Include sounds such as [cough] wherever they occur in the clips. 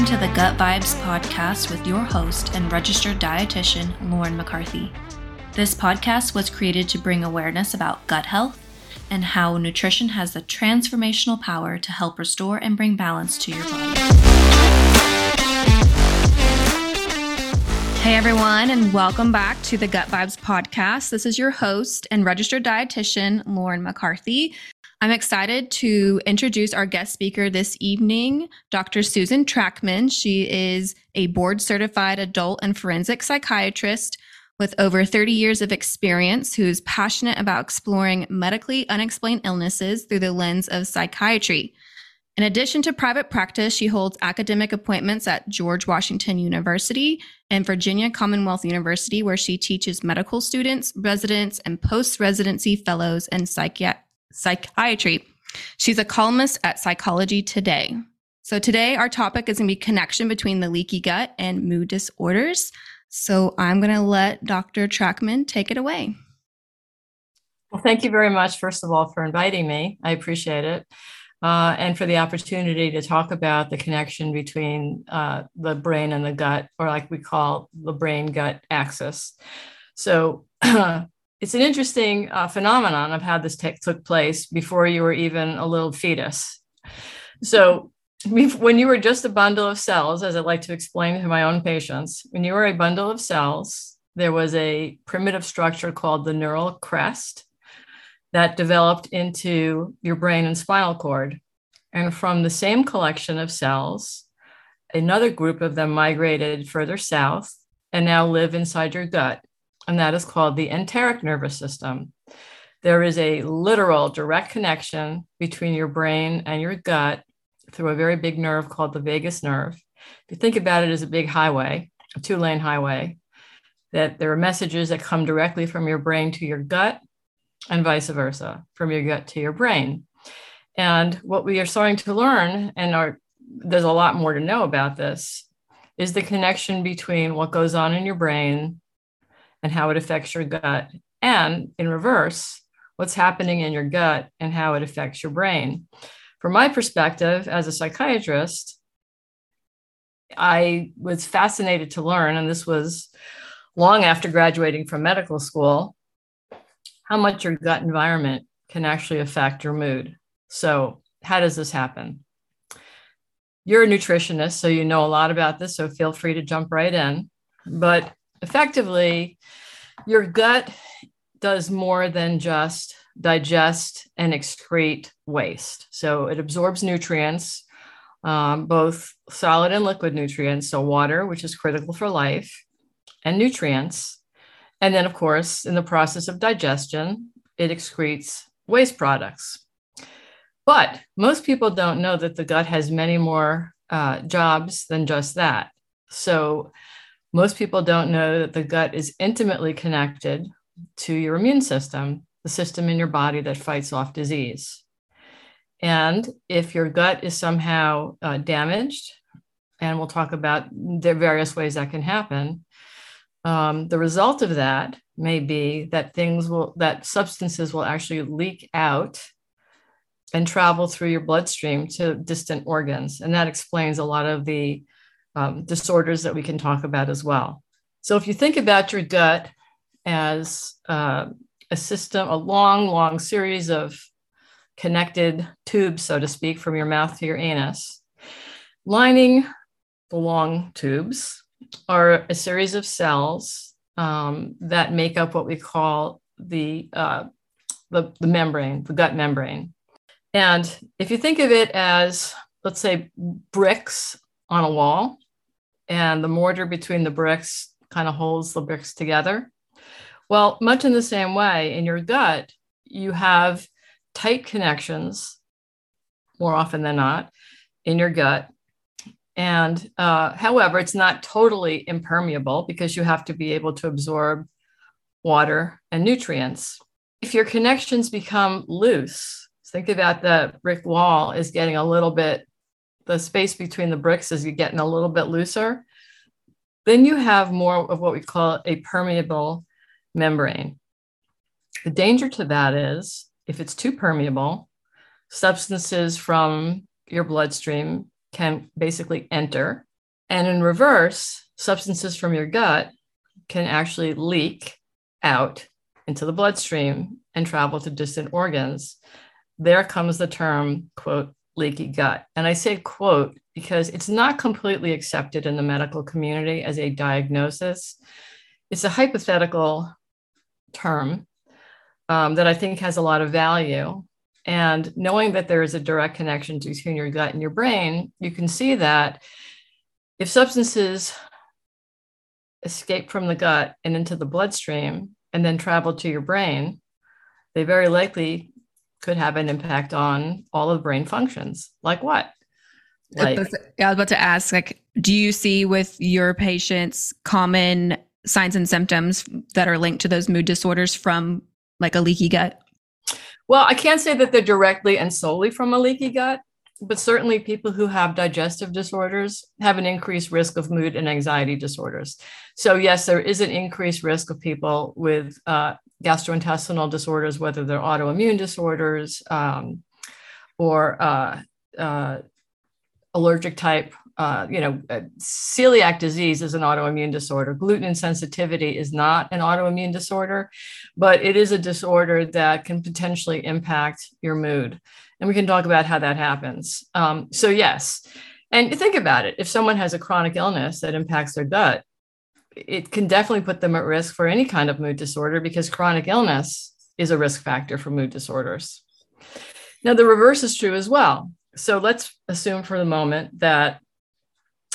Welcome to the Gut Vibes podcast with your host and registered dietitian, Lauren McCarthy. This podcast was created to bring awareness about gut health and how nutrition has the transformational power to help restore and bring balance to your body. Hey everyone, and welcome back to the Gut Vibes podcast. This is your host and registered dietitian, Lauren McCarthy. I'm excited to introduce our guest speaker this evening, Dr. Susan Trachman. She is a board certified adult and forensic psychiatrist with over 30 years of experience who's passionate about exploring medically unexplained illnesses through the lens of psychiatry. In addition to private practice, she holds academic appointments at George Washington University and Virginia Commonwealth University, where she teaches medical students, residents, and post residency fellows and psychiatrists psychiatry. She's a columnist at Psychology Today. So today our topic is going to be connection between the leaky gut and mood disorders. So I'm going to let Dr. Trachman take it away. Well, thank you very much, first of all, for inviting me. I appreciate it. Uh, and for the opportunity to talk about the connection between uh, the brain and the gut, or like we call the brain gut axis. So, [clears throat] it's an interesting uh, phenomenon of how this tech took place before you were even a little fetus. So, when you were just a bundle of cells, as I like to explain to my own patients, when you were a bundle of cells, there was a primitive structure called the neural crest that developed into your brain and spinal cord. And from the same collection of cells, another group of them migrated further south and now live inside your gut and that is called the enteric nervous system. There is a literal direct connection between your brain and your gut through a very big nerve called the vagus nerve. If you think about it as a big highway, a two lane highway, that there are messages that come directly from your brain to your gut and vice versa, from your gut to your brain. And what we are starting to learn, and are, there's a lot more to know about this, is the connection between what goes on in your brain and how it affects your gut. And in reverse, what's happening in your gut and how it affects your brain. From my perspective as a psychiatrist, I was fascinated to learn, and this was long after graduating from medical school, how much your gut environment can actually affect your mood. So, how does this happen? You're a nutritionist, so you know a lot about this, so feel free to jump right in. But effectively, your gut does more than just digest and excrete waste. So it absorbs nutrients, um, both solid and liquid nutrients. So, water, which is critical for life, and nutrients. And then, of course, in the process of digestion, it excretes waste products. But most people don't know that the gut has many more uh, jobs than just that. So, most people don't know that the gut is intimately connected to your immune system, the system in your body that fights off disease. And if your gut is somehow uh, damaged, and we'll talk about the various ways that can happen, um, the result of that may be that things will, that substances will actually leak out and travel through your bloodstream to distant organs. And that explains a lot of the um, disorders that we can talk about as well. So, if you think about your gut as uh, a system, a long, long series of connected tubes, so to speak, from your mouth to your anus, lining the long tubes are a series of cells um, that make up what we call the, uh, the, the membrane, the gut membrane. And if you think of it as, let's say, bricks on a wall, and the mortar between the bricks kind of holds the bricks together. Well, much in the same way, in your gut, you have tight connections more often than not in your gut. And uh, however, it's not totally impermeable because you have to be able to absorb water and nutrients. If your connections become loose, think about the brick wall is getting a little bit the space between the bricks is getting a little bit looser, then you have more of what we call a permeable membrane. The danger to that is if it's too permeable, substances from your bloodstream can basically enter And in reverse, substances from your gut can actually leak out into the bloodstream and travel to distant organs. There comes the term, quote, leaky gut. And I say quote because it's not completely accepted in the medical community as a diagnosis. It's a hypothetical term um, that I think has a lot of value. And knowing that there is a direct connection between your gut and your brain, you can see that if substances escape from the gut and into the bloodstream and then travel to your brain, they very likely could have an impact on all of brain functions. Like what? Like, I was about to ask, like, do you see with your patients common signs and symptoms that are linked to those mood disorders from like a leaky gut? Well, I can't say that they're directly and solely from a leaky gut, but certainly people who have digestive disorders have an increased risk of mood and anxiety disorders. So, yes, there is an increased risk of people with uh, gastrointestinal disorders, whether they're autoimmune disorders um, or uh, uh, allergic type. Uh, you know, uh, celiac disease is an autoimmune disorder. Gluten insensitivity is not an autoimmune disorder, but it is a disorder that can potentially impact your mood and we can talk about how that happens. Um, so, yes. And think about it if someone has a chronic illness that impacts their gut, it can definitely put them at risk for any kind of mood disorder because chronic illness is a risk factor for mood disorders. Now, the reverse is true as well. So, let's assume for the moment that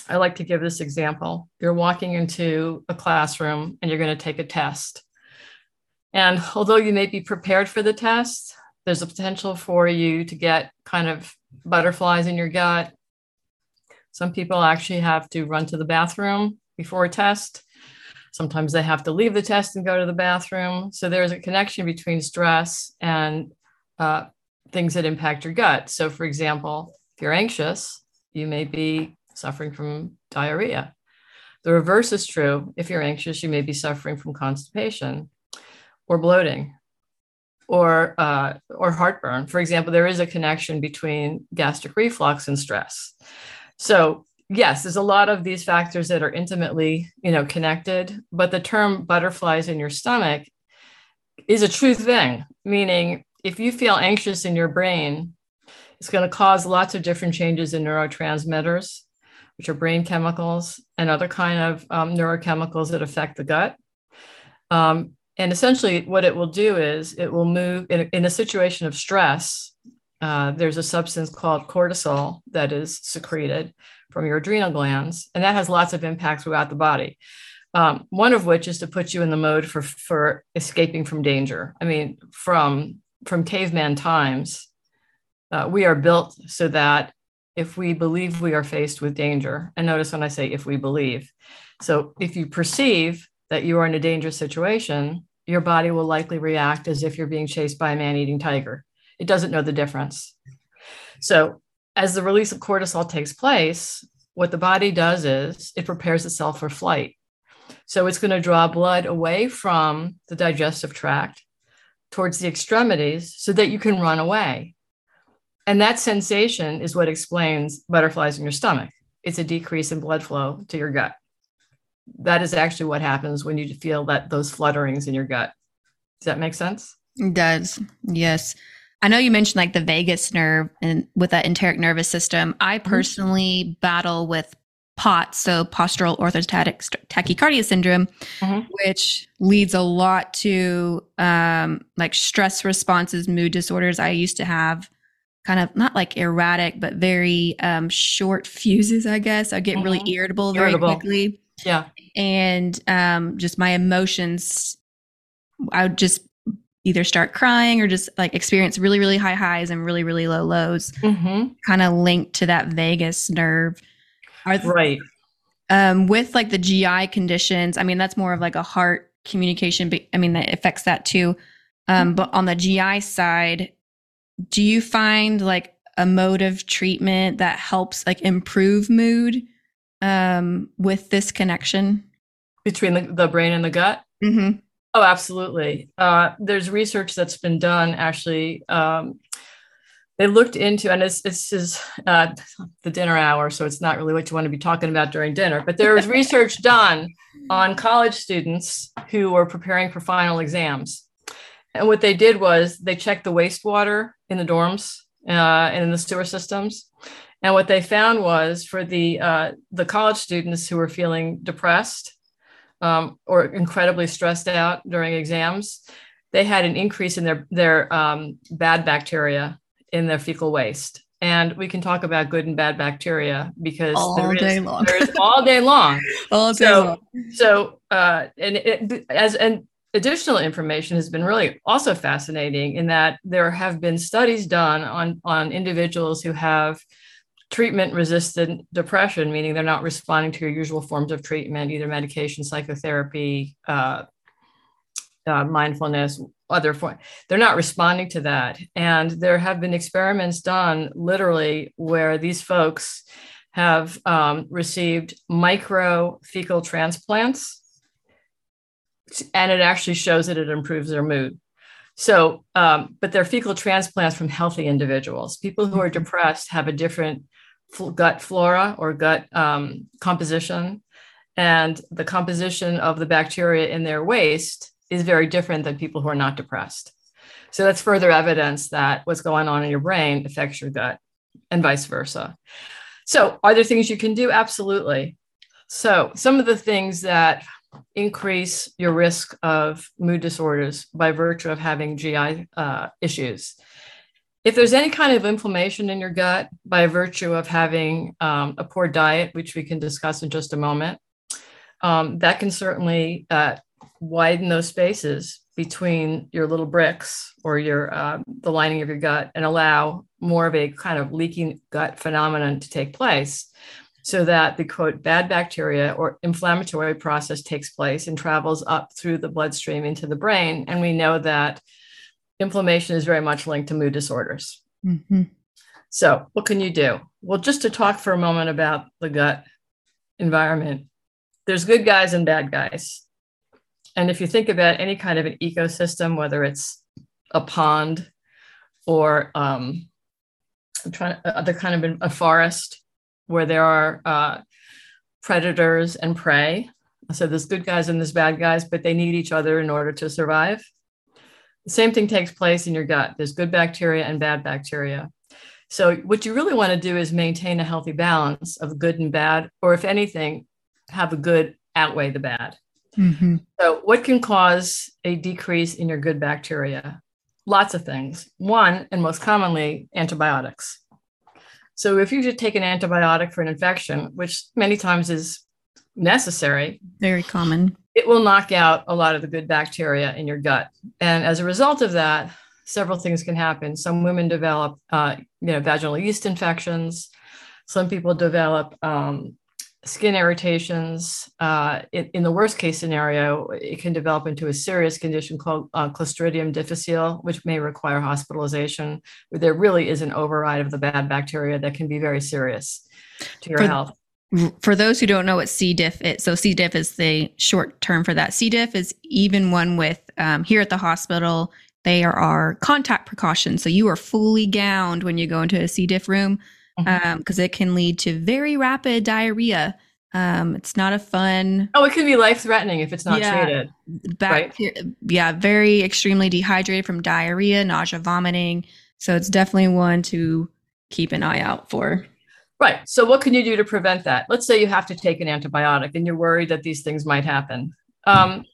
I like to give this example. You're walking into a classroom and you're going to take a test. And although you may be prepared for the test, there's a potential for you to get kind of butterflies in your gut. Some people actually have to run to the bathroom before a test. Sometimes they have to leave the test and go to the bathroom. So there's a connection between stress and uh, things that impact your gut. So, for example, if you're anxious, you may be suffering from diarrhea. The reverse is true. If you're anxious, you may be suffering from constipation or bloating or uh, or heartburn. For example, there is a connection between gastric reflux and stress. So yes, there's a lot of these factors that are intimately you know connected. But the term butterflies in your stomach is a true thing, meaning if you feel anxious in your brain, it's going to cause lots of different changes in neurotransmitters, which are brain chemicals and other kind of um, neurochemicals that affect the gut. Um, and essentially, what it will do is it will move in, in a situation of stress. Uh, there's a substance called cortisol that is secreted from your adrenal glands, and that has lots of impacts throughout the body. Um, one of which is to put you in the mode for for escaping from danger. I mean, from from caveman times, uh, we are built so that if we believe we are faced with danger, and notice when I say if we believe, so if you perceive that you are in a dangerous situation, your body will likely react as if you're being chased by a man eating tiger. It doesn't know the difference. So, as the release of cortisol takes place, what the body does is it prepares itself for flight. So, it's going to draw blood away from the digestive tract towards the extremities so that you can run away. And that sensation is what explains butterflies in your stomach. It's a decrease in blood flow to your gut that is actually what happens when you feel that those flutterings in your gut. Does that make sense? It does. Yes. I know you mentioned like the vagus nerve and with that enteric nervous system. I mm-hmm. personally mm-hmm. battle with POTS, so postural orthostatic tachycardia syndrome, mm-hmm. which leads a lot to um, like stress responses, mood disorders. I used to have kind of not like erratic, but very um, short fuses, I guess. I get mm-hmm. really irritable very irritable. quickly. Yeah. And um, just my emotions, I would just either start crying or just like experience really, really high highs and really, really low lows, mm-hmm. kind of linked to that vagus nerve. Th- right. Um, with like the GI conditions, I mean, that's more of like a heart communication. But I mean, that affects that too. Um, mm-hmm. But on the GI side, do you find like a mode of treatment that helps like improve mood? um, with this connection between the, the brain and the gut? Mm-hmm. Oh, absolutely. Uh, there's research that's been done actually um, they looked into, and this, this is uh, the dinner hour, so it's not really what you want to be talking about during dinner, but there was [laughs] research done on college students who were preparing for final exams. And what they did was they checked the wastewater in the dorms uh, and in the sewer systems. And what they found was for the uh, the college students who were feeling depressed um, or incredibly stressed out during exams, they had an increase in their their um, bad bacteria in their fecal waste. And we can talk about good and bad bacteria because all there is, day long. there is all day long. [laughs] all day So- long. So, uh, and it, as and additional information has been really also fascinating in that there have been studies done on on individuals who have treatment resistant depression, meaning they're not responding to your usual forms of treatment, either medication, psychotherapy, uh, uh, mindfulness, other form. They're not responding to that, and there have been experiments done literally where these folks have um, received micro fecal transplants and it actually shows that it improves their mood. So, um, but they're fecal transplants from healthy individuals. People who are depressed have a different gut flora or gut um, composition, and the composition of the bacteria in their waste is very different than people who are not depressed. So that's further evidence that what's going on in your brain affects your gut, and vice versa. So, are there things you can do? Absolutely. So, some of the things that increase your risk of mood disorders by virtue of having GI uh, issues. If there's any kind of inflammation in your gut by virtue of having um, a poor diet, which we can discuss in just a moment, um, that can certainly uh, widen those spaces between your little bricks or your uh, the lining of your gut and allow more of a kind of leaking gut phenomenon to take place so that the quote bad bacteria or inflammatory process takes place and travels up through the bloodstream into the brain. And we know that inflammation is very much linked to mood disorders. Mhm. So, what can you do? Well, just to talk for a moment about the gut environment, there's good guys and bad guys. And if you think about any kind of an ecosystem, whether it's a pond or um, I'm trying uh, the kind of a forest, where there are uh, predators and prey. So there's good guys and there's bad guys, but they need each other in order to survive. The same thing takes place in your gut. There's good bacteria and bad bacteria. So what you really want to do is maintain a healthy balance of good and bad, or if anything, have a good outweigh the bad. Mhm. So, what can cause a decrease in your good bacteria? Lots of things. One, and most commonly, antibiotics. So, if you should take an antibiotic for an infection, which many times is necessary, Very common. it will knock out a lot of the good bacteria in your gut. And as a result of that, several things can happen. Some women develop, uh, you know, vaginal yeast infections. Some people develop um, skin irritations. Uh, in, in the worst case scenario, it can develop into a serious condition called uh, Clostridium difficile, which may require hospitalization, where there really is an override of the bad bacteria that can be very serious to your For- health. For those who don't know what C. diff is, so C. diff is the short term for that. C. diff is even one with um, here at the hospital. They are our contact precautions. So you are fully gowned when you go into a C. diff room Because it can lead to very rapid diarrhea. Um, it's not a fun Oh, it can be life threatening if it's not Yeah. treated. bacteria. Yeah, very extremely dehydrated from diarrhea, nausea, vomiting. So it's definitely one to keep an eye out for. Right. So, what can you do to prevent that? Let's say you have to take an antibiotic and you're worried that these things might happen. Um,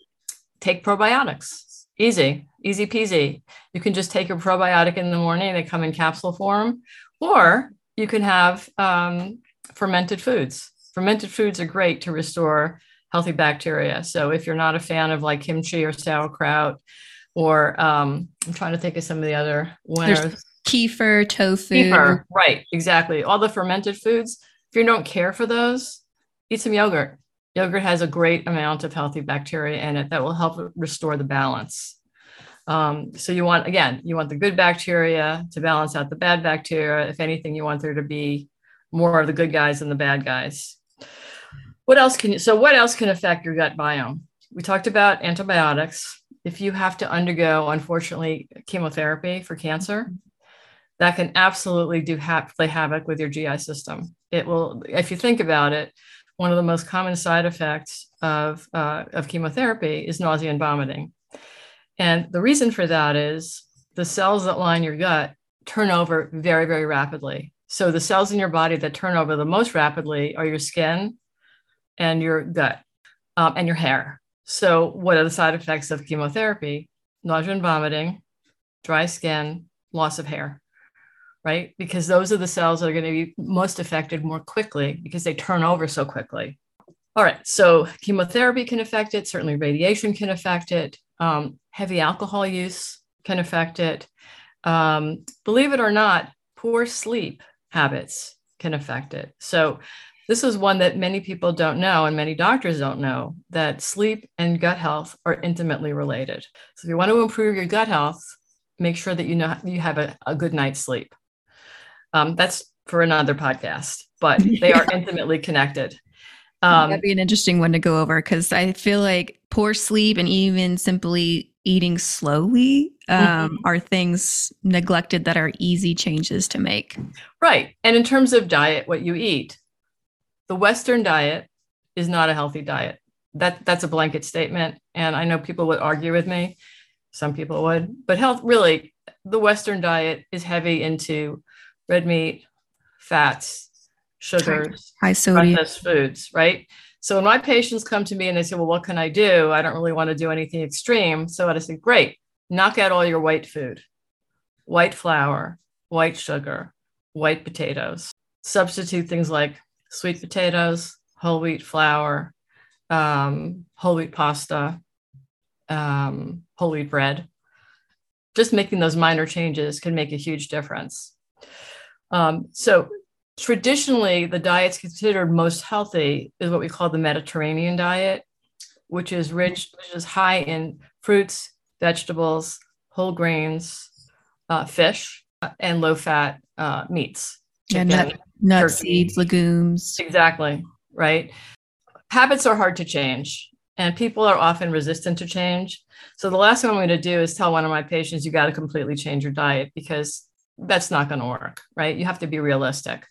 take probiotics. Easy, easy peasy. You can just take a probiotic in the morning, they come in capsule form, or you can have um, fermented foods. Fermented foods are great to restore healthy bacteria. So, if you're not a fan of like kimchi or sauerkraut, or um, I'm trying to think of some of the other winners. Kefir, tofu. Kefir, right, exactly. All the fermented foods. If you don't care for those, eat some yogurt. Yogurt has a great amount of healthy bacteria in it that will help restore the balance. Um, so you want again, you want the good bacteria to balance out the bad bacteria. If anything, you want there to be more of the good guys than the bad guys. What else can you? So what else can affect your gut biome? We talked about antibiotics. If you have to undergo, unfortunately, chemotherapy for cancer, that can absolutely do ha- play havoc with your GI system. It will, if you think about it, one of the most common side effects of, uh, of chemotherapy is nausea and vomiting. And the reason for that is the cells that line your gut turn over very, very rapidly. So the cells in your body that turn over the most rapidly are your skin and your gut um, and your hair. So, what are the side effects of chemotherapy? Nausea and vomiting, dry skin, loss of hair right? Because those are the cells that are going to be most affected more quickly because they turn over so quickly. All right, so chemotherapy can affect it, certainly radiation can affect it, um, heavy alcohol use can affect it. Um, believe it or not, poor sleep habits can affect it. So, this is one that many people don't know, and many doctors don't know that sleep and gut health are intimately related. So, if you want to improve your gut health, make sure that you know you have a, a good night's sleep. Um, that's for another podcast, but they are [laughs] intimately connected. Um, That'd be an interesting one to go over because I feel like poor sleep and even simply eating slowly um, mm-hmm. are things neglected that are easy changes to make. Right. And in terms of diet, what you eat, the Western diet is not a healthy diet. That that's a blanket statement, and I know people would argue with me. Some people would, but health really, the Western diet is heavy into red meat, fats, sugars, high sodium processed foods, right? So when my patients come to me and they say, Well, what can I do? I don't really want to do anything extreme. So I say, Great, knock out all your white food, white flour, white sugar, white potatoes. Substitute things like sweet potatoes, whole wheat flour, um, whole wheat pasta, um, whole wheat bread. Just making those minor changes can make a huge difference. Um, so traditionally, the diets considered most healthy is what we call the Mediterranean diet, which is rich, which is high in fruits, vegetables, whole grains, uh, fish, and low fat uh, meats. Yeah, nut, nuts, seeds, legumes. Exactly. Right. Habits are hard to change, and people are often resistant to change. So the last thing I'm going to do is tell one of my patients, you got to completely change your diet because that's not going to work, right? You have to be realistic.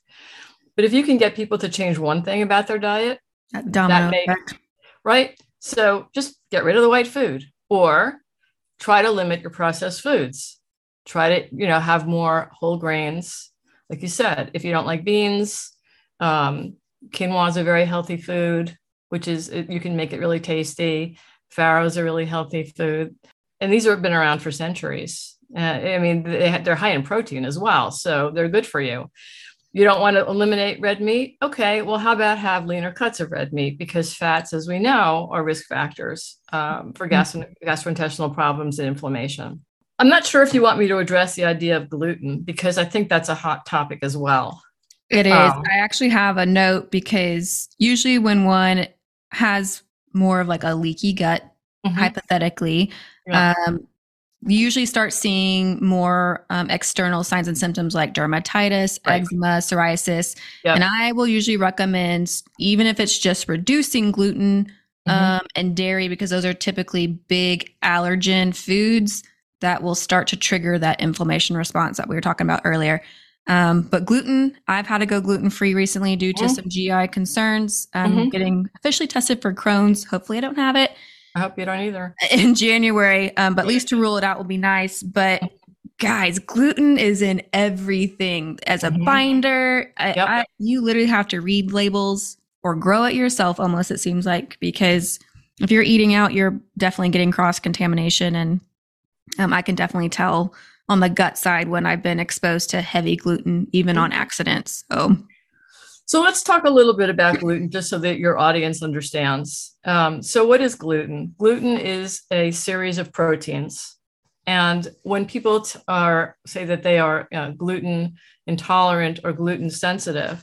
But if you can get people to change one thing about their diet, that, that may, right? So just get rid of the white food or try to limit your processed foods. Try to, you know, have more whole grains. Like you said, if you don't like beans, um, quinoa is a very healthy food, which is, you can make it really tasty. Farro is a really healthy food. And these have been around for centuries. Uh, I mean, they, they're high in protein as well, so they're good for you. You don't want to eliminate red meat? Okay, well, how about have leaner cuts of red meat? Because fats, as we know, are risk factors um, for gastro- gastrointestinal problems and inflammation. I'm not sure if you want me to address the idea of gluten because I think that's a hot topic as well. It is. Um, I actually have a note because usually when one has more of like a leaky gut, mm-hmm. hypothetically, yeah. um, we usually start seeing more um, external signs and symptoms like dermatitis, right. eczema, psoriasis. Yep. And I will usually recommend, even if it's just reducing gluten mm-hmm. um, and dairy, because those are typically big allergen foods that will start to trigger that inflammation response that we were talking about earlier. Um, but gluten, I've had to go gluten free recently due to mm-hmm. some GI concerns. I'm mm-hmm. getting officially tested for Crohn's. Hopefully, I don't have it. I hope you don't either. [laughs] In January, um, but at least to rule it out will be nice. But guys, gluten is in everything as a mm-hmm. binder. I, yep. I, you literally have to read labels or grow it yourself almost, it seems like, because if you're eating out, you're definitely getting cross contamination. And um, I can definitely tell on the gut side when I've been exposed to heavy gluten, even on mm-hmm. accidents. So so let's talk a little bit about gluten just so that your audience understands. Um, so, what is gluten? Gluten is a series of proteins. And when people t- are say that they are uh, gluten intolerant or gluten sensitive,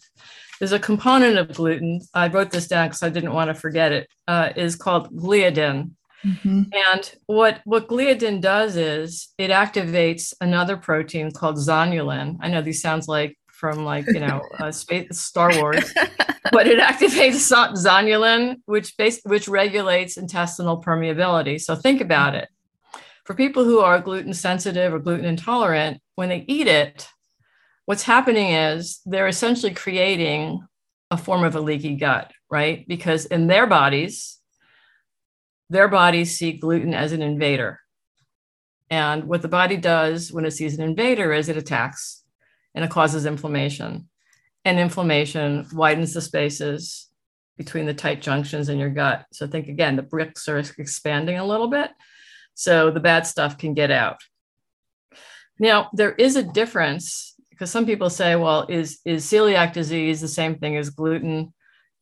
there's a component of gluten. I wrote this down because I didn't want to forget it. Uh, is called gliadin. Mm-hmm. And what, what gliadin does is it activates another protein called zonulin. I know these sounds like from like you know uh, space Star Wars, but it activates zonulin, which base, which regulates intestinal permeability. So think about it. For people who are gluten sensitive or gluten intolerant, when they eat it, what's happening is they're essentially creating a form of a leaky gut, right? Because in their bodies, their bodies see gluten as an invader. And what the body does when it sees an invader is it attacks and it causes inflammation. And inflammation widens the spaces between the tight junctions in your gut. So think again, the bricks are expanding a little bit. So the bad stuff can get out. Now, there is a difference because some people say, well, is, is celiac disease the same thing as gluten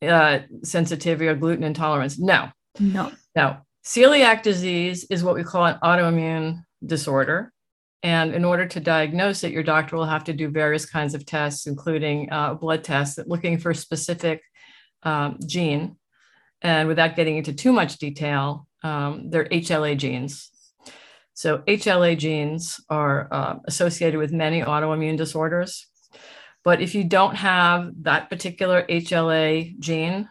uh, sensitivity or gluten intolerance? No. No. No. Celiac disease is what we call an autoimmune disorder. And in order to diagnose it, your doctor will have to do various kinds of tests, including uh, blood tests looking for a specific um, gene. And without getting into too much detail, um, they're HLA genes. So HLA genes are uh, associated with many autoimmune disorders. But if you don't have that particular HLA gene,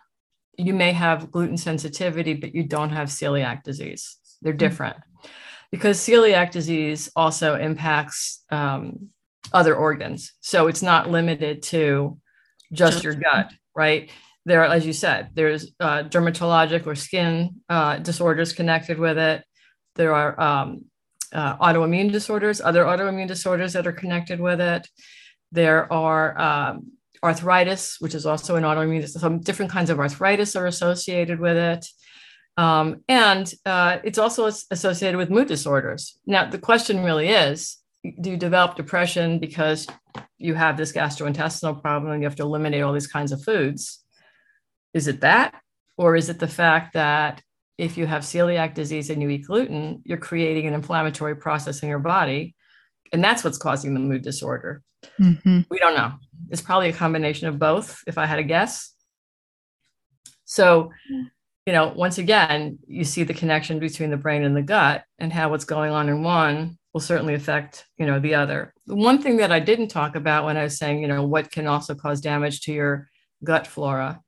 you may have gluten sensitivity, but you don't have celiac disease. They're hmm. different mm-hmm. Because celiac disease also impacts um, other organs. So it's not limited to just your gut, right? There, as you said, there's uh, dermatologic or skin uh, disorders connected with it. There are um, uh, autoimmune disorders, other autoimmune disorders that are connected with it. There are um, arthritis, which is also an autoimmune, some different kinds of arthritis are associated with it. Um, and uh, it's also associated with mood disorders. Now, the question really is do you develop depression because you have this gastrointestinal problem and you have to eliminate all these kinds of foods? Is it that? Or is it the fact that if you have celiac disease and you eat gluten, you're creating an inflammatory process in your body. And that's what's causing the mood disorder. Mm-hmm. We don't know. It's probably a combination of both, if I had a guess. So, you know, once again, you see the connection between the brain and the gut and how what's going on in one will certainly affect, you know, the other. The one thing that I didn't talk about when I was saying, you know, what can also cause damage to your gut flora,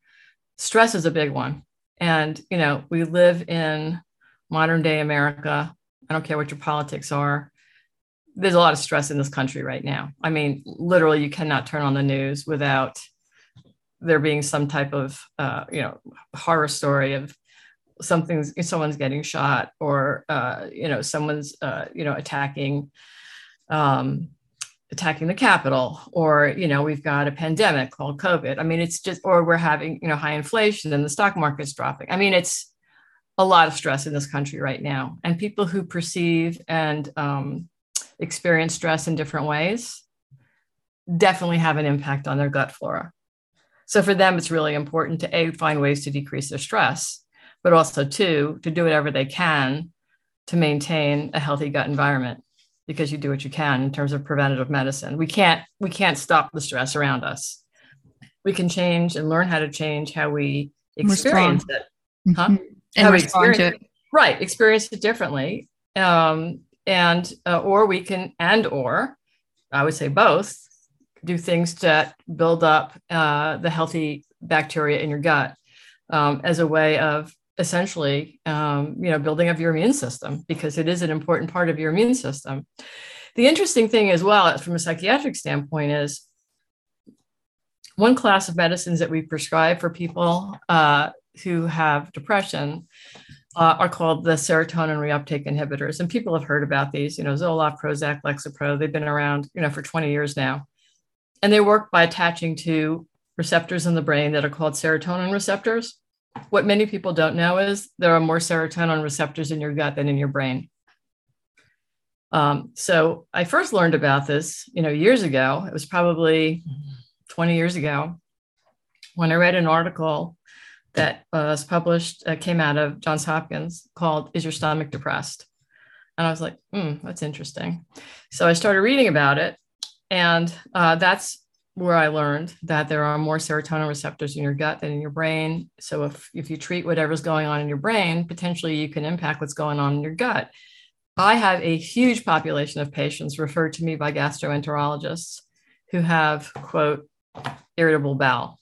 stress is a big one. And, you know, we live in modern day America. I don't care what your politics are. There's a lot of stress in this country right now. I mean, literally, you cannot turn on the news without there being some type of, uh, you know, horror story of something's someone's getting shot or, uh, you know, someone's, uh, you know, attacking um, attacking the Capitol or you know, we've got a pandemic called COVID. I mean, it's just, or we're having you know high inflation and the stock market's dropping. I mean, it's a lot of stress in this country right now, and people who perceive and um, experience stress in different ways definitely have an impact on their gut flora. So for them, it's really important to a find ways to decrease their stress, but also two to do whatever they can to maintain a healthy gut environment because you do what you can in terms of preventative medicine. We can't we can't stop the stress around us. We can change and learn how to change how we experience respond. it. Huh? Mm-hmm. And how respond to it. Right, experience it differently. Um, and uh, or we can and or I would say both do things that build up uh, the healthy bacteria in your gut um, as a way of essentially um, you know building up your immune system because it is an important part of your immune system. The interesting thing as well from a psychiatric standpoint is one class of medicines that we prescribe for people uh, who have depression uh, are called the serotonin reuptake inhibitors. And people have heard about these you know zoloft prozac lexapro. They've been around you know for 20 years now and they work by attaching to receptors in the brain that are called serotonin receptors what many people don't know is there are more serotonin receptors in your gut than in your brain. Um, so I first learned about this, you know, years ago. It was probably 20 years ago when I read an article that was published, uh, came out of Johns Hopkins called "Is Your Stomach Depressed?" And I was like, hmm, that's interesting. So I started reading about it, and uh, that's where I learned that there are more serotonin receptors in your gut than in your brain. So if, if you treat whatever's going on in your brain, potentially you can impact what's going on in your gut. I have a huge population of patients referred to me by gastroenterologists who have, quote, irritable bowel.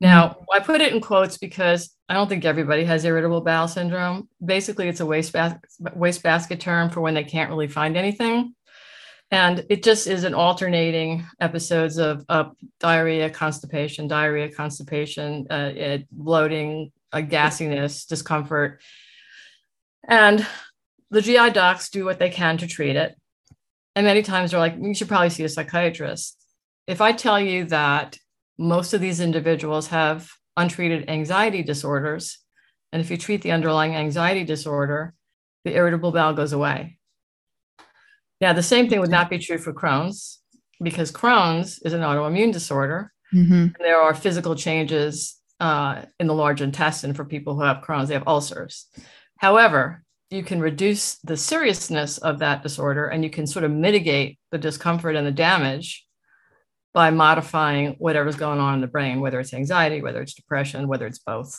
Now, I put it in quotes because I don't think everybody has irritable bowel syndrome. Basically, it's a waste, bas- waste basket term for when they can't really find anything. And it just is an alternating episodes of uh, diarrhea, constipation, diarrhea, constipation, uh, it, bloating, uh, gassiness, discomfort. And the GI docs do what they can to treat it. And many times they're like, you should probably see a psychiatrist. If I tell you that most of these individuals have untreated anxiety disorders, and if you treat the underlying anxiety disorder, the irritable bowel goes away. Now, the same thing would not be true for Crohn's because Crohn's is an autoimmune disorder. Mm-hmm. there are physical changes uh, in the large intestine for people who have Crohn's, they have ulcers. However, you can reduce the seriousness of that disorder and you can sort of mitigate the discomfort and the damage by modifying whatever's going on in the brain, whether it's anxiety, whether it's depression, whether it's both.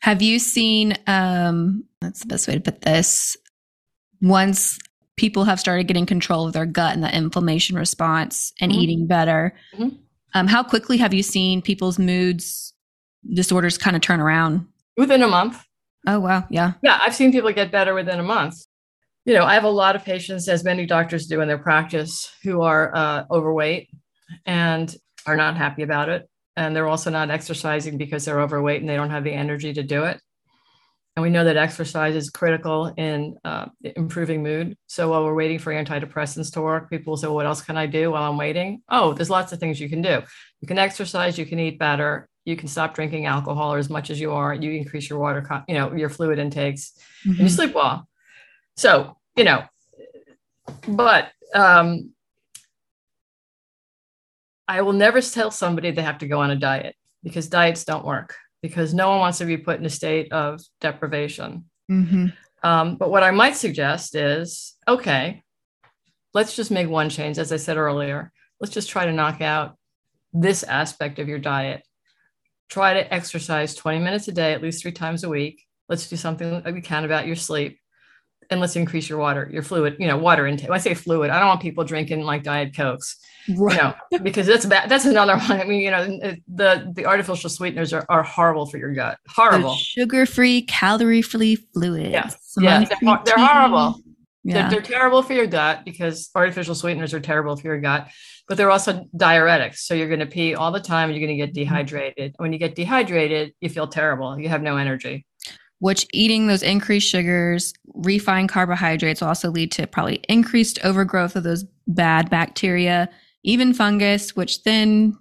Have you seen, um, that's the best way to put this, once people have started getting control of their gut and the inflammation response and mm-hmm. eating better, mm-hmm. um, how quickly have you seen people's moods disorders kind of turn around? Within a month. Oh, wow. Yeah. Yeah. I've seen people get better within a month. You know, I have a lot of patients, as many doctors do in their practice, who are uh, overweight and are not happy about it. And they're also not exercising because they're overweight and they don't have the energy to do it. And we know that exercise is critical in uh, improving mood. So while we're waiting for antidepressants to work, people say, well, what else can I do while I'm waiting? Oh, there's lots of things you can do. You can exercise, you can eat better, you can stop drinking alcohol or as much as you are, you increase your water, you know, your fluid intakes, mm-hmm. and you mm-hmm. sleep well. So, you know, but um, I will never tell somebody they have to go on a diet because diets don't work because no one wants to be put in a state of deprivation. Mm-hmm. Um, but what I might suggest is okay, let's just make one change. As I said earlier, let's just try to knock out this aspect of your diet. Try to exercise 20 minutes a day, at least three times a week. Let's do something that we can about your sleep. And let's increase your water, your fluid, you know, water intake. When I say fluid, I don't want people drinking like diet cokes right. you know, because that's bad. That's another one. I mean, you know, the the artificial sweeteners are, are horrible for your gut. Horrible. Sugar free, calorie free fluids. Yeah, yeah, they're, they're horrible. Yeah. They're, they're terrible for your gut because artificial sweeteners are terrible for your gut, but they're also diuretics. So you're going to pee all the time. And you're going to get mm-hmm. dehydrated. When you get dehydrated, you feel terrible. You have no energy which eating those increased sugars, refined carbohydrates will also lead to probably increased overgrowth of those bad bacteria even fungus, which then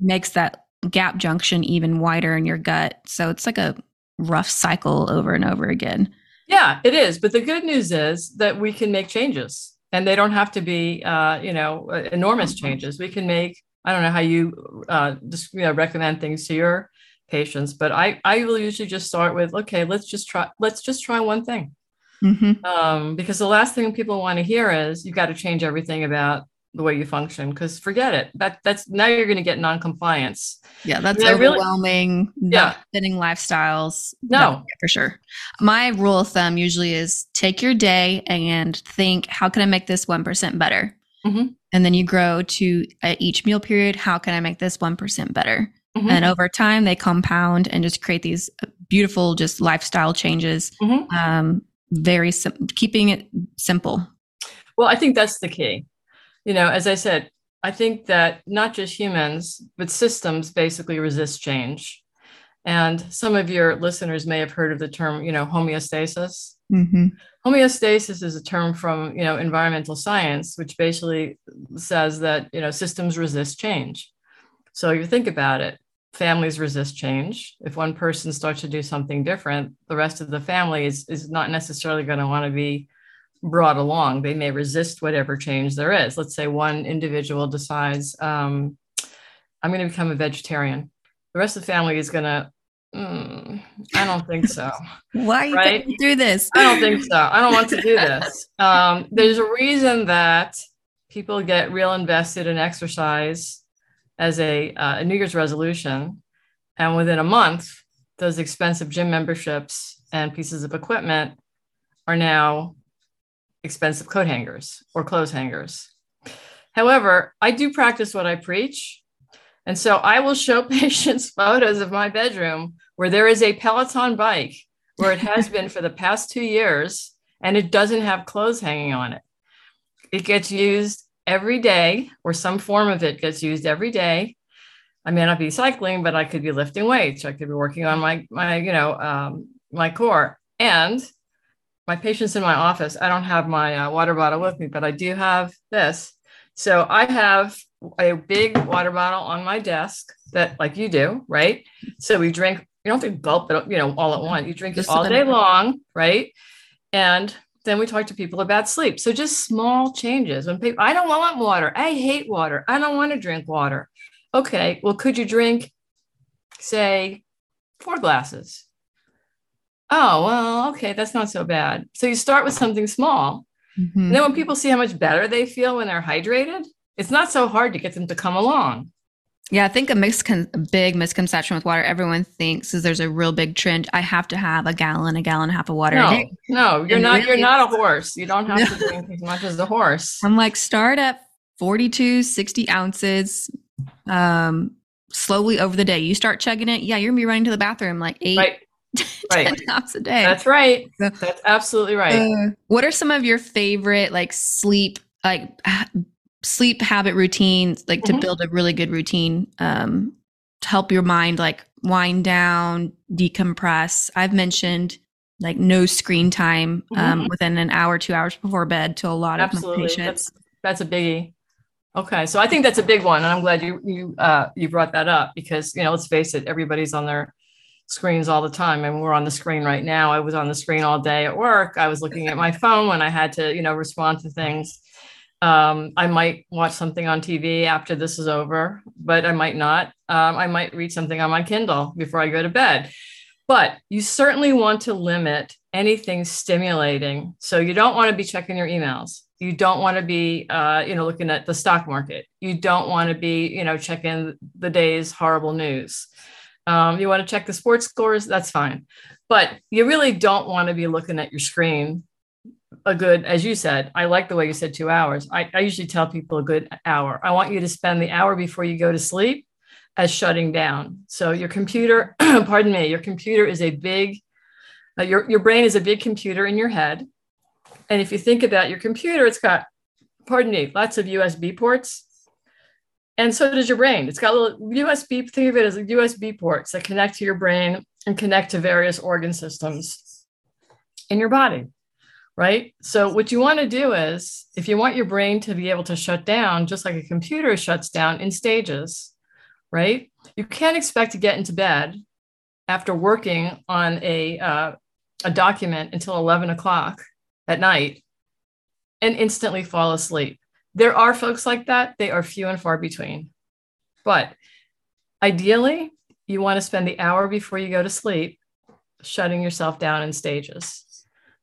makes that gap junction even wider in your gut. So it's like a rough cycle over and over again. Yeah, it is. But the good news is that we can make changes and they don't have to be, uh, you know, enormous changes. We can make, I don't know how you uh, just, you know, recommend things to your patients, but I, I will usually just start with, okay, let's just try, let's just try one thing. Mm-hmm. Um, because the last thing people want to hear is you've got to change everything about the way you function because forget it. That that's now you're going to get non-compliance. Yeah that's mean, overwhelming really, yeah. fitting lifestyles. No. For sure. My rule of thumb usually is take your day and think how can i make this 1% better? Mm-hmm. and then you grow to at each meal period how can i make this 1% better mm-hmm. and over time they compound and just create these beautiful just lifestyle changes mm-hmm. um, very sim- keeping it simple well i think that's the key you know, as I said, I think that not just humans, but systems basically resist change. And some of your listeners may have heard of the term, you know, homeostasis. Mm-hmm. Homeostasis is a term from, you know, environmental science, which basically says that, you know, systems resist change. So you think about it, families resist change. If one person starts to do something different, the rest of the family is, is not necessarily going to want to be brought along. They may resist whatever change there is. Let's say one individual decides, um, I'm going to become a vegetarian. The rest of the family is going to, mm, I don't think so. [laughs] Why are you right? going through this? I don't think so. I don't want to do this. Um, there's a reason that people get real invested in exercise as a, uh, a New Year's resolution. And within a month, those expensive gym memberships and pieces of equipment are now expensive coat hangers or clothes hangers. However, I do practice what I preach. And so I will show [laughs] patients photos of my bedroom where there is a Peloton bike where it has been for the past two years and it doesn't have clothes hanging on it. It gets used every day or some form of it gets used every day. I may not be cycling, but I could be lifting weights. I could be working on my my you know um, my core. And my patients in my office, I don't have my uh, water bottle with me, but I do have this. So I have a big water bottle on my desk that, like you do, right? So we drink. You don't have to gulp it, you know, all at once. You drink it all day long, right? And then we talk to people about sleep. So just small changes. When people, I don't want water. I hate water. I don't want to drink water. Okay, well, could you drink, say, four glasses? Oh, well, okay, that's not so bad. So you start with something small. Mm-hmm. And then when people see how much better they feel when they're hydrated, it's not so hard to get them to come along. Yeah, I think a, miscon- big misconception with water, everyone thinks is there's a real big trend. I have to have a gallon, a gallon and a half of water. No, no, [laughs] you're and not. Really, you're not a horse. You don't have to [laughs] drink as much as the horse. I'm like, start at 42, 60 ounces, um, slowly over the day. You start chugging it. Yeah, you're gonna be running to the bathroom like eight, right. [laughs] right. times a day. That's right. So, That's absolutely right. Uh, what are some of your favorite like sleep like sleep habit routines like mm-hmm. to build a really good routine um to help your mind like wind down, decompress? I've mentioned like no screen time um, mm-hmm. within an hour, two hours before bed to a lot absolutely. of my patients. That's, that's a biggie. Okay, so I think that's a big one, and I'm glad you you uh, you brought that up because you know let's face it, everybody's on their screens all the time. And we're on the screen right now. I was on the screen all day at work. I was looking at my phone when I had to you know respond to things. Um, I might watch something on TV after this is over, but I might not. Um, I might read something on my Kindle before I go to bed. But you certainly want to limit anything stimulating. So you don't want to be checking your emails. You don't want to be, uh, you know, looking at the stock market. You don't want to be, you know, checking the day's horrible news. Um, you want to check the sports scores. That's fine, but you really don't want to be looking at your screen a good, as you said. I like the way you said two hours. I, I usually tell people a good hour. I want you to spend the hour before you go to sleep as shutting down. So your computer, [clears throat] pardon me, your computer is a big, uh, your, your brain is a big computer in your head. And if you think about your computer, it's got, pardon me, lots of USB ports. And so does your brain. It's got little USB, think of it as USB ports that connect to your brain and connect to various organ systems in your body. Right. So, what you want to do is, if you want your brain to be able to shut down, just like a computer shuts down in stages, right? You can't expect to get into bed after working on a, uh, a document until 11 o'clock at night and instantly fall asleep. There are folks like that, they are few and far between. But ideally, you want to spend the hour before you go to sleep shutting yourself down in stages.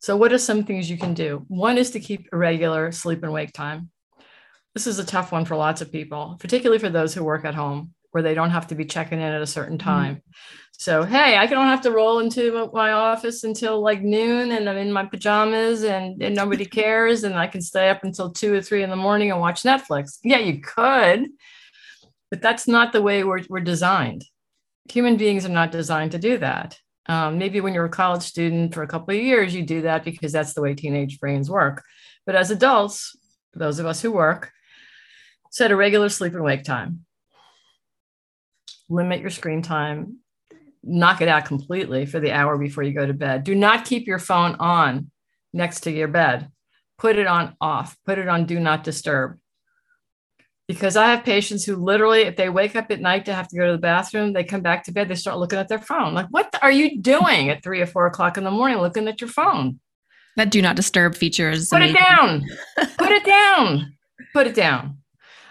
So, what are some things you can do? One is to keep a regular sleep and wake time. This is a tough one for lots of people, particularly for those who work at home where they don't have to be checking in at a certain mm-hmm. time. Mm-hmm. So, hey, I don't have to roll into my office until like noon and I'm in my pajamas and, and nobody [laughs] cares. And I can stay up until two or three in the morning and watch Netflix. Yeah, you could, but that's not the way we're, we're designed. Human beings are not designed to do that. Um, maybe when you're a college student for a couple of years, you do that because that's the way teenage brains work. But as adults, those of us who work, set a regular sleep and wake time limit your screen time, knock it out completely for the hour before you go to bed. Do not keep your phone on next to your bed. Put it on off, put it on do not disturb. Because I have patients who literally, if they wake up at night to have to go to the bathroom, they come back to bed, they start looking at their phone. Like, what are you doing at three or four o'clock in the morning looking at your phone? That do not disturb features. Put it down. [laughs] Put it down. Put it down.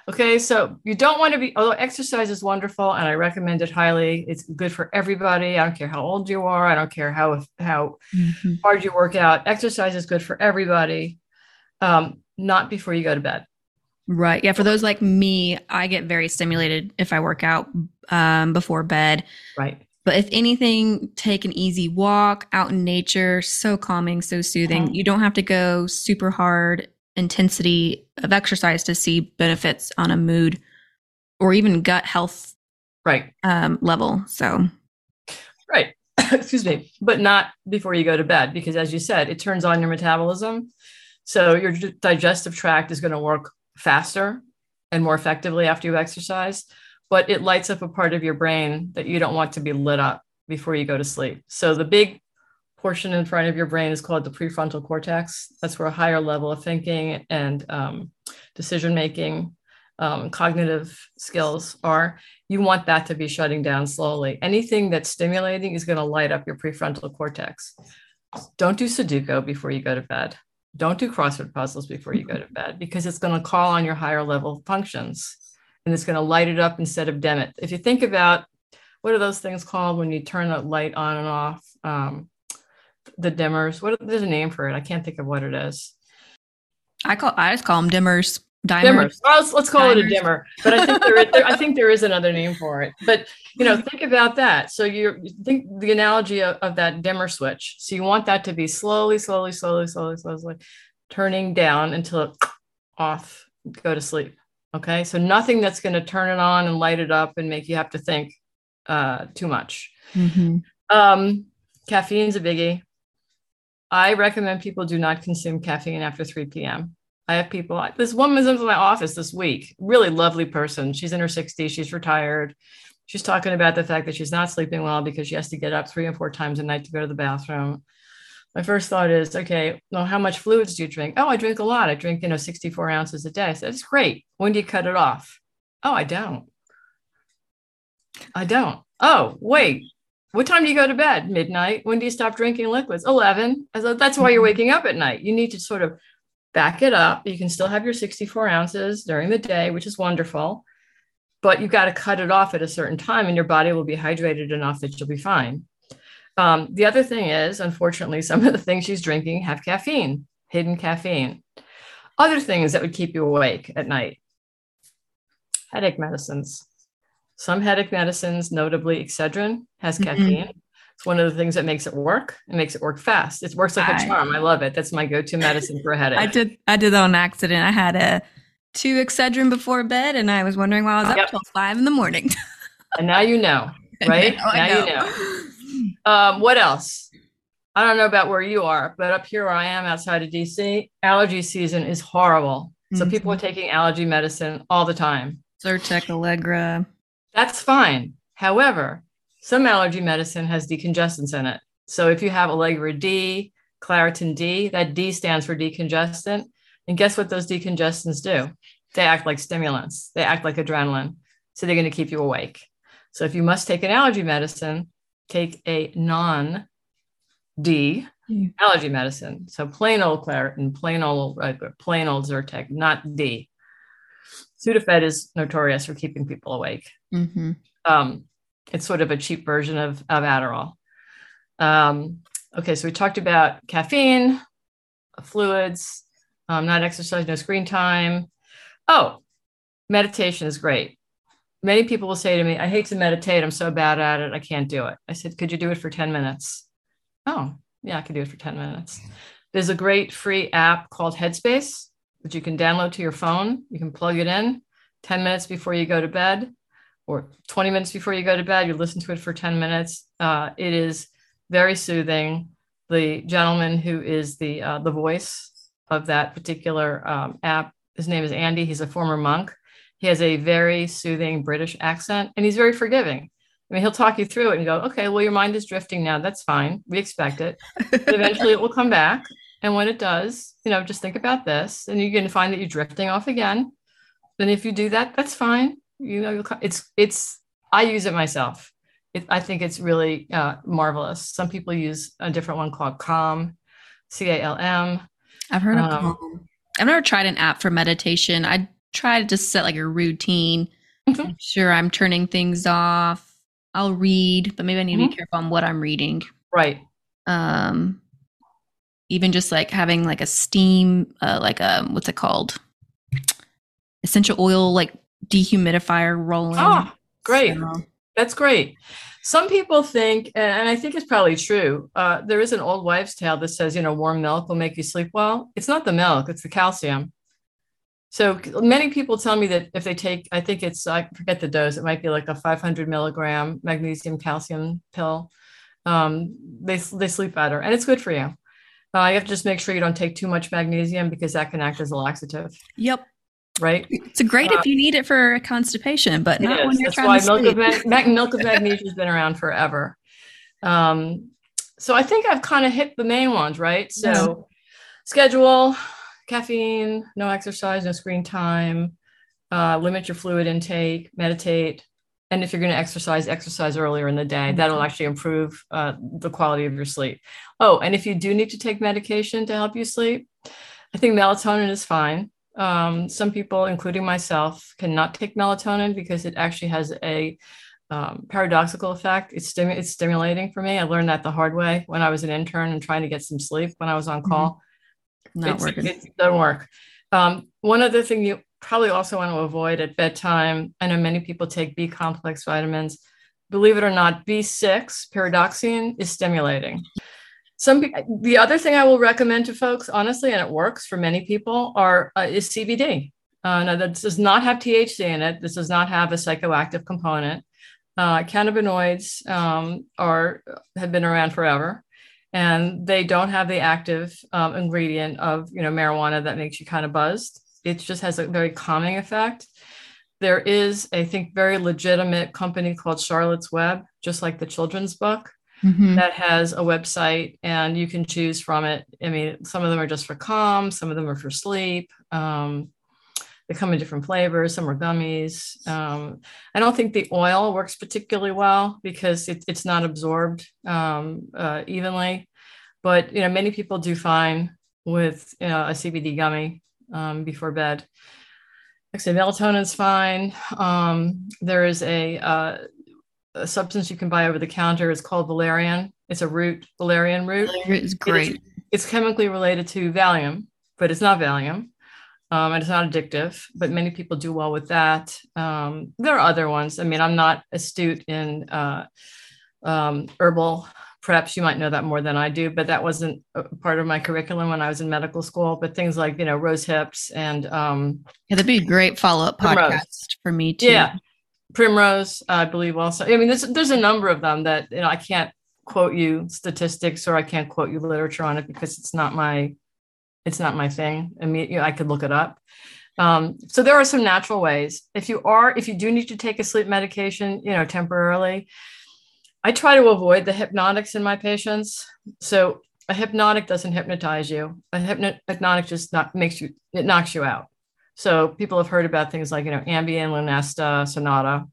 Okay, so you don't want to be, although exercise is wonderful and I recommend it highly. It's good for everybody. I don't care how old you are. I don't care how how mm-hmm. hard you work out. Exercise is good for everybody. Um, not before you go to bed. Right. Yeah. For those like me, I get very stimulated if I work out um, before bed. Right. But if anything, take an easy walk out in nature. So calming, so soothing. Mm-hmm. You don't have to go super hard intensity of exercise to see benefits on a mood or even gut health right um, level so right [coughs] excuse me but not before you go to bed because as you said it turns on your metabolism so your digestive tract is going to work faster and more effectively after you exercise, but it lights up a part of your brain that you don't want to be lit up before you go to sleep. So the big portion in front of your brain is called the prefrontal cortex. That's where a higher level of thinking and um, decision making, um, cognitive skills are. You want that to be shutting down slowly. Anything that's stimulating is going to light up your prefrontal cortex. Don't do Sudoku before you go to bed. Don't do crossword puzzles before you go to bed because it's going to call on your higher level functions and it's going to light it up instead of dim it. If you think about what are those things called when you turn a light on and off? Um, the dimmers. What there's a name for it. I can't think of what it is. I call I just call them dimmers. Dimers. dimmers. Well, let's, let's call Dimers. it a dimmer. But I think there, is, there, I think there [laughs] is another name for it. But you know, think about that. So you think the analogy of, of that dimmer switch. So you want that to be slowly, slowly, slowly, slowly, slowly turning down until it [sniffs] off. Go to sleep. Okay. So nothing that's going to turn it on and light it up and make you have to think uh, too much. Mm-hmm. Um, caffeine's a biggie. I recommend people do not consume caffeine after 3 p.m. I have people, this woman is in my office this week, really lovely person. She's in her 60s, she's retired. She's talking about the fact that she's not sleeping well because she has to get up three and four times a night to go to the bathroom. My first thought is, okay, well, how much fluids do you drink? Oh, I drink a lot. I drink, you know, 64 ounces a day. I said, that's great. When do you cut it off? Oh, I don't. I don't. Oh, wait, what time do you go to bed? Midnight. When do you stop drinking liquids? 11. So that's why you're mm-hmm. waking up at night. You need to sort of back it up. You can still have your 64 ounces during the day, which is wonderful, but you've got to cut it off at a certain time and your body will be hydrated enough that you'll be fine. Um, the other thing is, unfortunately, [laughs] some of the things she's drinking have caffeine, hidden caffeine. Other things that would keep you awake at night headache medicines some headache medicines, notably Excedrin, has mm-hmm. caffeine. It's one of the things that makes it work. It makes it work fast. It works like I, a charm. I love it. That's my go-to medicine for a [laughs] headache. I did. I did that on accident. I had a two Excedrin before bed, and I was wondering why I was up yep. till five in the morning. [laughs] and now you know, right? now, now know. you know. [gasps] Um, what else? I don't know about where you are, but up here where I am outside of DC, allergy season is horrible. So mm-hmm. people are taking allergy medicine all the time. Zyrtec, Allegra. That's fine. However, some allergy medicine has decongestants in it. So if you have Allegra D, Claritin D, that D stands for decongestant. And guess what those decongestants do? They act like stimulants, they act like adrenaline. So they're going to keep you awake. So if you must take an allergy medicine, take a non D mm. allergy medicine. So plain old Claritin, plain old, uh, plain old Zyrtec, not D. Sudafed is notorious for keeping people awake. Mm-hmm. Um, it's sort of a cheap version of, of Adderall. Um, okay, so we talked about caffeine, fluids, um, not exercise, no screen time. Oh, meditation is great. Many people will say to me, I hate to meditate. I'm so bad at it. I can't do it. I said, Could you do it for 10 minutes? Oh, yeah, I can do it for 10 minutes. There's a great free app called Headspace that you can download to your phone. You can plug it in 10 minutes before you go to bed or 20 minutes before you go to bed. You listen to it for 10 minutes. Uh, it is very soothing. The gentleman who is the uh, the voice of that particular um, app, his name is Andy. He's a former monk. He has a very soothing British accent, and he's very forgiving. I mean, he'll talk you through it and go, "Okay, well, your mind is drifting now. That's fine. We expect it. [laughs] eventually, it will come back." And when it does, you know, just think about this, and you're going to find that you're drifting off again. Then if you do that, that's fine. You know, it's it's. I use it myself. It, I think it's really uh, marvelous. Some people use a different one called Calm, C A L M. I've heard of um, Calm. I've never tried an app for meditation. I try to just set like a routine. Mm-hmm. Sure, I'm turning things off. I'll read, but maybe I need mm-hmm. to be mm-hmm. careful on what I'm reading. Right. Um, even just like having like a steam uh, like a what's it called essential oil like dehumidifier rolling oh great so. that's great some people think and i think it's probably true uh, there is an old wives tale that says you know warm milk will make you sleep well it's not the milk it's the calcium so many people tell me that if they take i think it's i forget the dose it might be like a 500 milligram magnesium calcium pill um, they, they sleep better and it's good for you uh, you have to just make sure you don't take too much magnesium because that can act as a laxative. Yep. Right? It's great uh, if you need it for constipation, but not when you're That's trying why to milk sleep. of, mag- milk of magnesia has been around forever. Um, so I think I've kind of hit the main ones, right? So yeah. schedule, caffeine, no exercise, no screen time, uh, limit your fluid intake, meditate. And if you're going to exercise, exercise earlier in the day. Mm-hmm. That'll actually improve uh, the quality of your sleep. Oh, and if you do need to take medication to help you sleep, I think melatonin is fine. Um, some people, including myself, cannot take melatonin because it actually has a um, paradoxical effect. It's, stimu- it's stimulating for me. I learned that the hard way when I was an intern and trying to get some sleep when I was on call. Mm-hmm. Not it's, working. It doesn't work. Um, one other thing you probably also want to avoid at bedtime. I know many people take B complex vitamins. Believe it or not, B6 pyridoxine is stimulating. Some the other thing I will recommend to folks, honestly, and it works for many people, are uh, is CBD. Uh, now this does not have THC in it. This does not have a psychoactive component. Uh, cannabinoids um, are have been around forever, and they don't have the active um, ingredient of you know marijuana that makes you kind of buzzed. It just has a very calming effect. There is, I think, very legitimate company called Charlotte's Web, just like the children's book, mm-hmm. that has a website and you can choose from it. I mean, some of them are just for calm, some of them are for sleep. Um, they come in different flavors. Some are gummies. Um, I don't think the oil works particularly well because it, it's not absorbed um, uh, evenly. But you know, many people do fine with you know, a CBD gummy um, before bed. Like I said, melatonin's fine. Um, there is a uh, a substance you can buy over the counter. It's called valerian. It's a root, valerian root. It's great. It's, it's, chemically related to Valium, but it's not Valium. Um, and it's not addictive, but many people do well with that. Um, there are other ones. I mean, I'm not astute in uh, um, herbal preps. You might know that more than I do, but that wasn't part of my curriculum when I was in medical school. But things like, you know, rose hips and. Um, yeah, that'd be a great follow up podcast for me too. Yeah primrose i believe also. I mean there's there's a number of them that you know i can't quote you statistics or i can't quote you literature on it because it's not my it's not my thing. I mean you know, i could look it up. Um, so there are some natural ways. If you are if you do need to take a sleep medication you know temporarily i try to avoid the hypnotics in my patients. So a hypnotic doesn't hypnotize you. A hypnotic just not makes you it knocks you out so people have heard about things like, you know, Ambien, Lunesta, Sonata.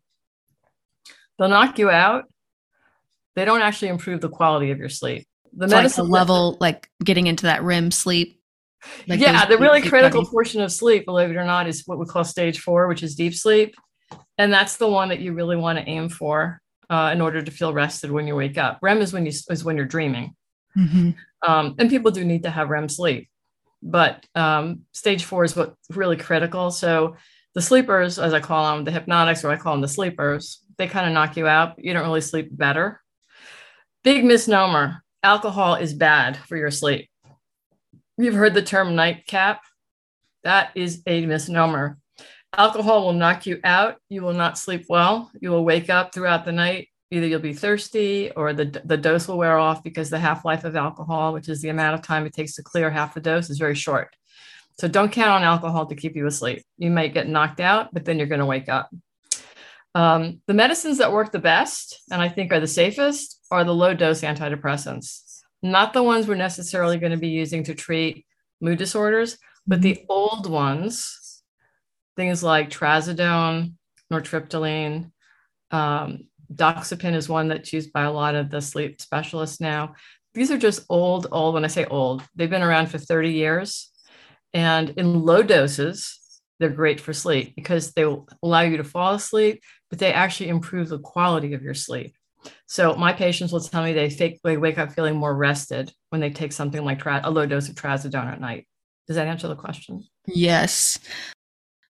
They'll knock you out. They don't actually improve the quality of your sleep. The so medicine like the level, like getting into that REM sleep. Like yeah, the really critical portion of sleep, believe it or not, is what we call stage four, which is deep sleep. And that's the one that you really want to aim for uh, in order to feel rested when you wake up. REM is when you is when you're dreaming. Mm-hmm. Um, and people do need to have REM sleep but um, stage four is what really critical. So the sleepers, as I call them, the hypnotics, or I call them the sleepers, they kind of knock you out. You don't really sleep better. Big misnomer alcohol is bad for your sleep. You've heard the term nightcap. That is a misnomer. Alcohol will knock you out. You will not sleep well. You will wake up throughout the night either you'll be thirsty or the, the dose will wear off because the half-life of alcohol which is the amount of time it takes to clear half the dose is very short. So don't count on alcohol to keep you asleep. You might get knocked out but then you're going to wake up. Um, the medicines that work the best and i think are the safest are the low dose antidepressants. Not the ones we're necessarily going to be using to treat mood disorders but the old ones things like trazodone nortriptyline um, Doxepin is one that's used by a lot of the sleep specialists now. These are just old, old. When I say old, they've been around for 30 years. And in low doses, they're great for sleep because they will allow you to fall asleep, but they actually improve the quality of your sleep. So my patients will tell me they, fake, they wake up feeling more rested when they take something like tra- a low dose of trazodone at night. Does that answer the question? Yes.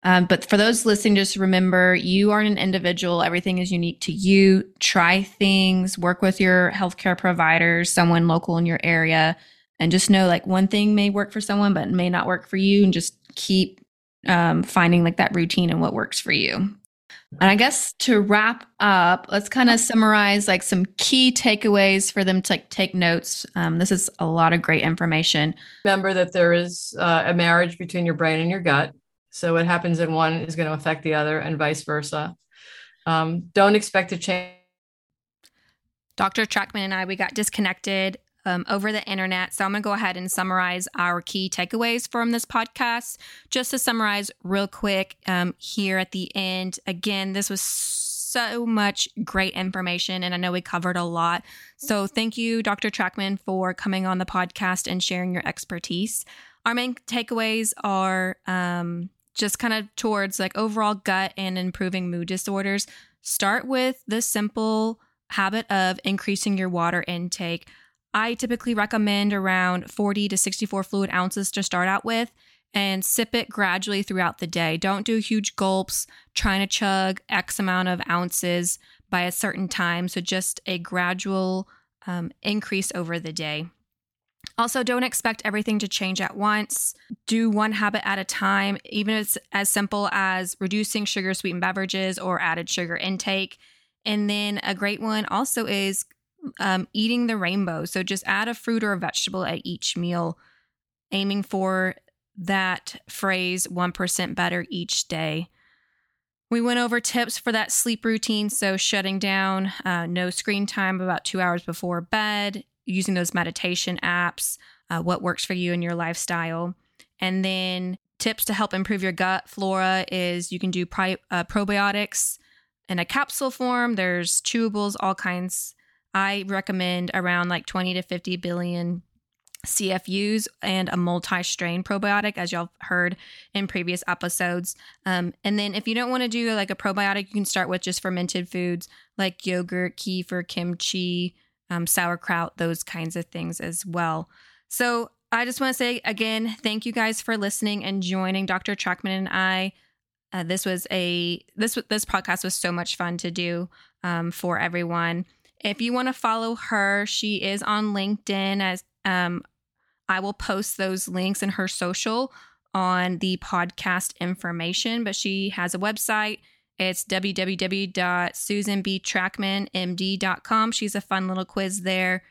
Um, but for those listening, just remember you aren't an individual. Everything is unique to you. Try things, work with your healthcare providers, someone local in your area, and just know like one thing may work for someone, but may not work for you. And just keep um, finding like that routine and what works for you. And I guess to wrap up, let's kind of summarize like some key takeaways for them to like take notes. Um, this is a lot of great information. Remember that there is uh, a marriage between your brain and your gut So what happens in one is going to affect the other, and vice versa. Um, don't expect to change. Dr. Trachman and I, we got disconnected um, over the internet. So I'm going to go ahead and summarize our key takeaways from this podcast. Just to summarize real quick um, here at the end. Again, this was so much great information, and I know we covered a lot. So thank you, Dr. Trachman, for coming on the podcast and sharing your expertise. Our main takeaways are um, just kind of towards like overall gut and improving mood disorders. Start with the simple habit of increasing your water intake. I typically recommend around 40 to 64 fluid ounces to start out with and sip it gradually throughout the day. Don't do huge gulps, trying to chug X amount of ounces by a certain time. So just a gradual um, increase over the day. Also, don't expect everything to change at once. Do one habit at a time, even if it's as simple as reducing sugar sweetened beverages or added sugar intake. And then a great one also is um, eating the rainbow. So just add a fruit or a vegetable at each meal, aiming for that phrase 1% better each day. We went over tips for that sleep routine. So, shutting down, uh, no screen time about two hours before bed, using those meditation apps, uh, what works for you and your lifestyle. And then, tips to help improve your gut flora is you can do pri- uh, probiotics in a capsule form, there's chewables, all kinds. I recommend around like 20 to 50 billion CFUs and a multi strain probiotic, as y'all heard in previous episodes. Um, and then if you don't want to do like a probiotic, you can start with just fermented foods like yogurt, kefir, kimchi, um, sauerkraut, those kinds of things as well. So I just want to say again, thank you guys for listening and joining Dr. Trachman and I. Uh, this was a this this podcast was so much fun to do um, for everyone. If you want to follow her, she is on LinkedIn as um, I will post those links in her social on the podcast information, but she has a website. It's www.susanbtrachmanmd.com. She's a fun little quiz there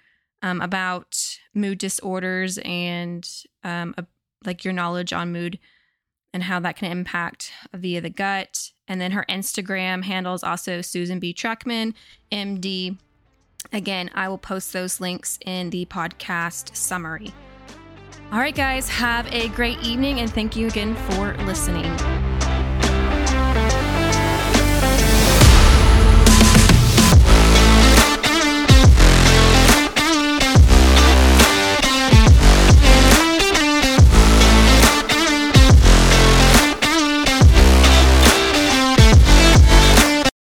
um, about mood disorders and um, a, like your knowledge on mood and how that can impact via the gut. And then her Instagram handle is also Susan B. Trachman, MD. Again, I will post those links in the podcast summary. All right, guys, have a great evening and thank you again for listening.